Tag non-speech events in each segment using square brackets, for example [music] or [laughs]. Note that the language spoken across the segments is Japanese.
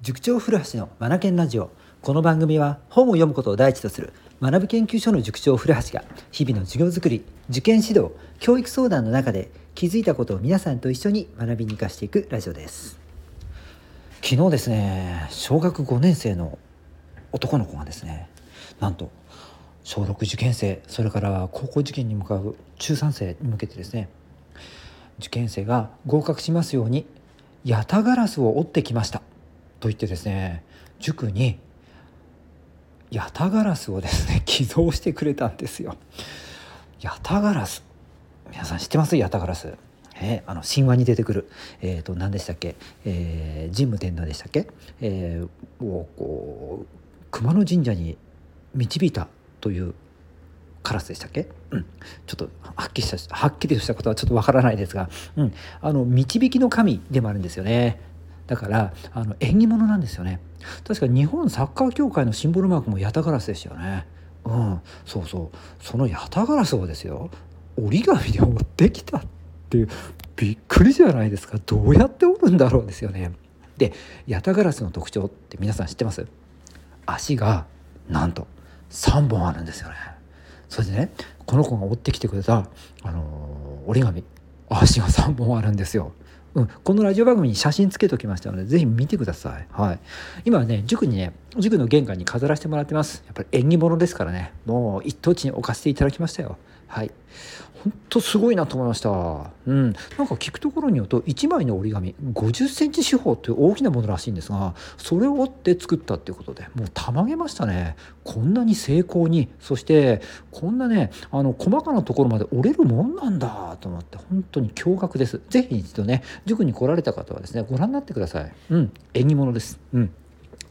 塾長古橋のマナケンラジオ。この番組は本を読むことを第一とする学ぶ研究所の塾長古橋が日々の授業づくり受験指導教育相談の中で気づいたことを皆さんと一緒に学びに生かしていくラジオです。昨日ですね小学5年生の男の子がですねなんと小6受験生それから高校受験に向かう中3生に向けてですね受験生が合格しますようにヤタガラスを折ってきました。と言ってですね塾にヤタガラスをですね [laughs] 寄贈してくれたんですよ。ヤタガラス。皆さん知ってます？ヤタガラス。えー、あの神話に出てくる、えーと、何でしたっけ、えー、神武天皇でしたっけ、えー、をこう熊野神社に導いたというカラスでしたっけ、うん、ちょっとはっきりしたはっきりとしたことはちょっとわからないですが、うん、あの導きの神でもあるんですよね。だからあの縁起物なんですよね。確か日本サッカー協会のシンボルマークもヤタガラスでしたよね。うん。そうそう。そのヤタガラスをですよ。折り紙で折ってきたっていうびっくりじゃないですか。どうやって折るんだろうですよね。でヤタガラスの特徴って皆さん知ってます？足がなんと3本あるんですよね。それでねこの子が折ってきてくれた、あのー、折り紙。足が3本あるんですようん、このラジオ番組に写真つけておきましたので、ぜひ見てください。はい。今はね、塾にね、塾の玄関に飾らせてもらってます。やっぱり縁起物ですからね、もう一等地に置かせていただきましたよ。はい。本当すごいなと思いました。うん。なんか聞くところによると、1枚の折り紙、50センチ四方という大きなものらしいんですが、それを折って作ったっていうことで、もうたまげましたね。こんなに精巧に、そしてこんなね、あの細かなところまで折れるもんなんだと思って、本当に驚愕です。ぜひ一度ね、塾に来られた方はですね、ご覧になってください。うん。縁起物です。うん。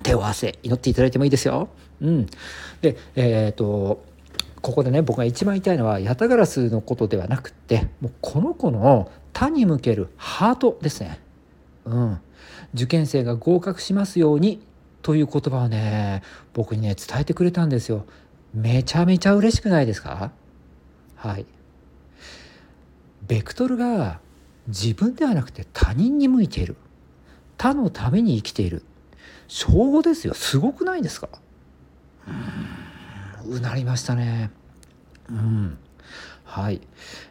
手を合わせ祈っていただいてもいいですよ。うん。で、えっ、と、ここでね僕が一番言いたいのはヤタガラスのことではなくってもうこの子の他に向けるハートですね。うん、受験生が合格しますようにという言葉をね僕にね伝えてくれたんですよ。めちゃめちゃ嬉しくないですか？はい。ベクトルが自分ではなくて他人に向いている他のために生きている称号ですよすごくないですか？うんうなりましたね。うん。はい。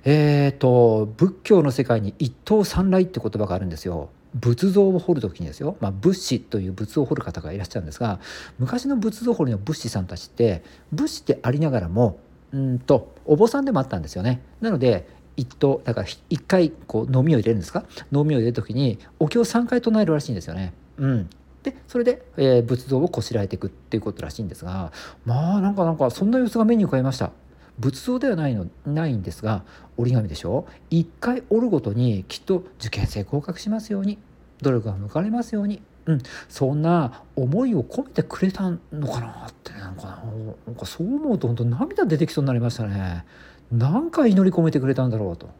えっ、ー、と仏教の世界に一刀三来って言葉があるんですよ。仏像を彫る時にですよ、まあ、仏師という仏を彫る方がいらっしゃるんですが昔の仏像彫りの仏師さんたちって仏師でありながらもうんとお坊さんでもあったんですよね。なので一刀だから一回こう飲みを入れるんですか？飲みを入れる時にお経を3回唱えるらしいんですよね。うん、でそれで、えー、仏像をこしらえていくっていうことらしいんですがまあなんかなんかそんな様子が目に浮かびました仏像ではないのないんですが折り紙でしょ？一回折るごとにきっと受験生合格しますように努力が報われますようにうん、そんな思いを込めてくれたのかなってなんかなんかそう思うと本当涙出てきそうになりましたね。何回祈り込めてくれたんだろうと。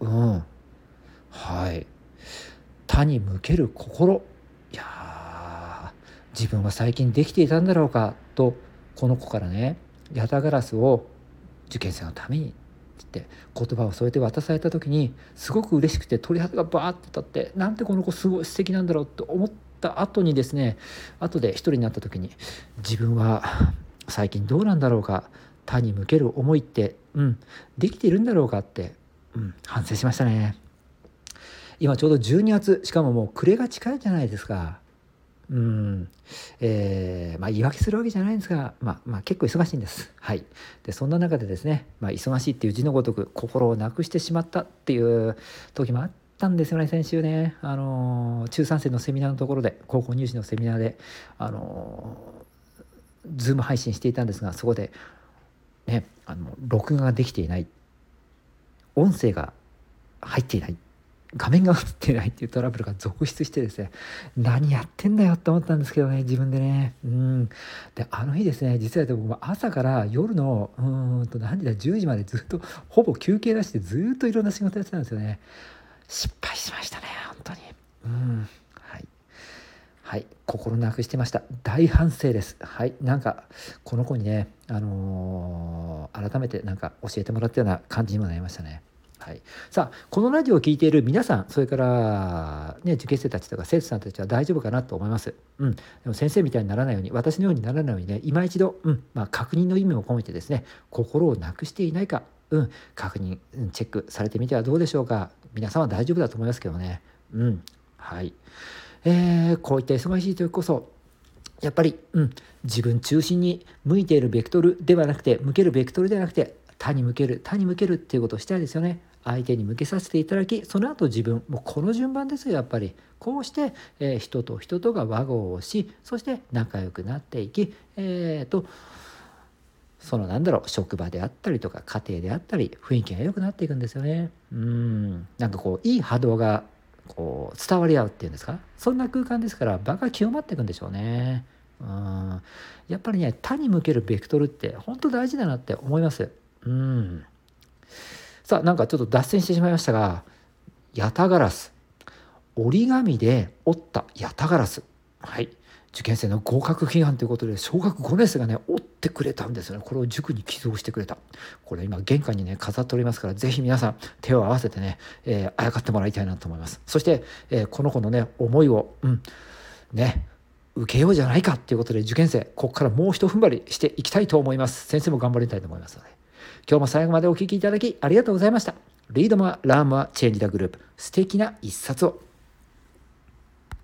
うん。はい。他に向ける心。自分は最近できていたんだろうかとこの子からねヤタガラスを受験生のためにって言葉を添えて渡された時にすごく嬉しくて鳥肌がバーッと立ってなんてこの子すごい素敵なんだろうと思った後にですね後で一人になった時に自分は最近どうなんだろうか他に向ける思いってうんできているんだろうかって、うん、反省しましたね。今ちょうど12月しかももう暮れが近いじゃないですか。うん、えー、まあ、言い訳するわけじゃないんですが、まあ、まあ、結構忙しいんです。はい。で、そんな中でですね、まあ、忙しいっていう字のごとく心をなくしてしまったっていう時もあったんですよね、先週ね。あのー、中3生のセミナーのところで、高校入試のセミナーで、あのー、ズーム配信していたんですが、そこで、ね、あの、録画ができていない。音声が入っていない。画面が映ってないっていうトラブルが続出してですね何やってんだよって思ったんですけどね自分でね。うん。であの日ですね実は僕も朝から夜のうんと何時だ10時までずっとほぼ休憩出してずっといろんな仕事やってたんですよね。失敗しましたね本当に。うん。はい。はい。心なくしてました。大反省です。はい。なんかこの子にねあのー、改めてなんか教えてもらったような感じにもなりましたね。はい、さあこのラジオを聴いている皆さんそれから、ね、受験生たちとか生徒さんたちは大丈夫かなと思います、うん、でも先生みたいにならないように私のようにならないようにね今一度、うん。まあ、確認の意味を込めてですね心をなくしていないか、うん、確認、うん、チェックされてみてはどうでしょうか。皆さんは大丈夫だと思いますけどね。うん。はい。えー、こういった忙しい時こそやっぱり、うん、自分中心に向いているベクトルではなくて向けるベクトルではなくて他に向ける他に向けるっていうことをしたいですよね。相手に向けさせていただきその後自分もうこの順番ですよやっぱり。こうして、えー、人と人とが和合をしそして仲良くなっていきえっ、ー、とそのなんだろう職場であったりとか家庭であったり雰囲気が良くなっていくんですよね。うん。なんかこういい波動がこう伝わり合うっていうんですか？そんな空間ですから場が清まっていくんでしょうね。うん。やっぱりね他に向けるベクトルって本当大事だなって思います。うん。さあなんかちょっと脱線してしまいましたがヤタガラス。折り紙で折ったヤタガラス。はい。受験生の合格祈願ということで小学5年生がね折ってくれたんですよね。これを塾に寄贈してくれた。これ今玄関にね飾っておりますから是非皆さん手を合わせてね、えー、あやかってもらいたいなと思います。そして、えー、この子のね思いをうんね受けようじゃないかっていうことで受験生ここからもう一踏ん張りしていきたいと思います。先生も頑張りたいと思いますので。今日も最後までお聴きいただきありがとうございました。 Read more, learn more, change the globe。素敵な一冊を。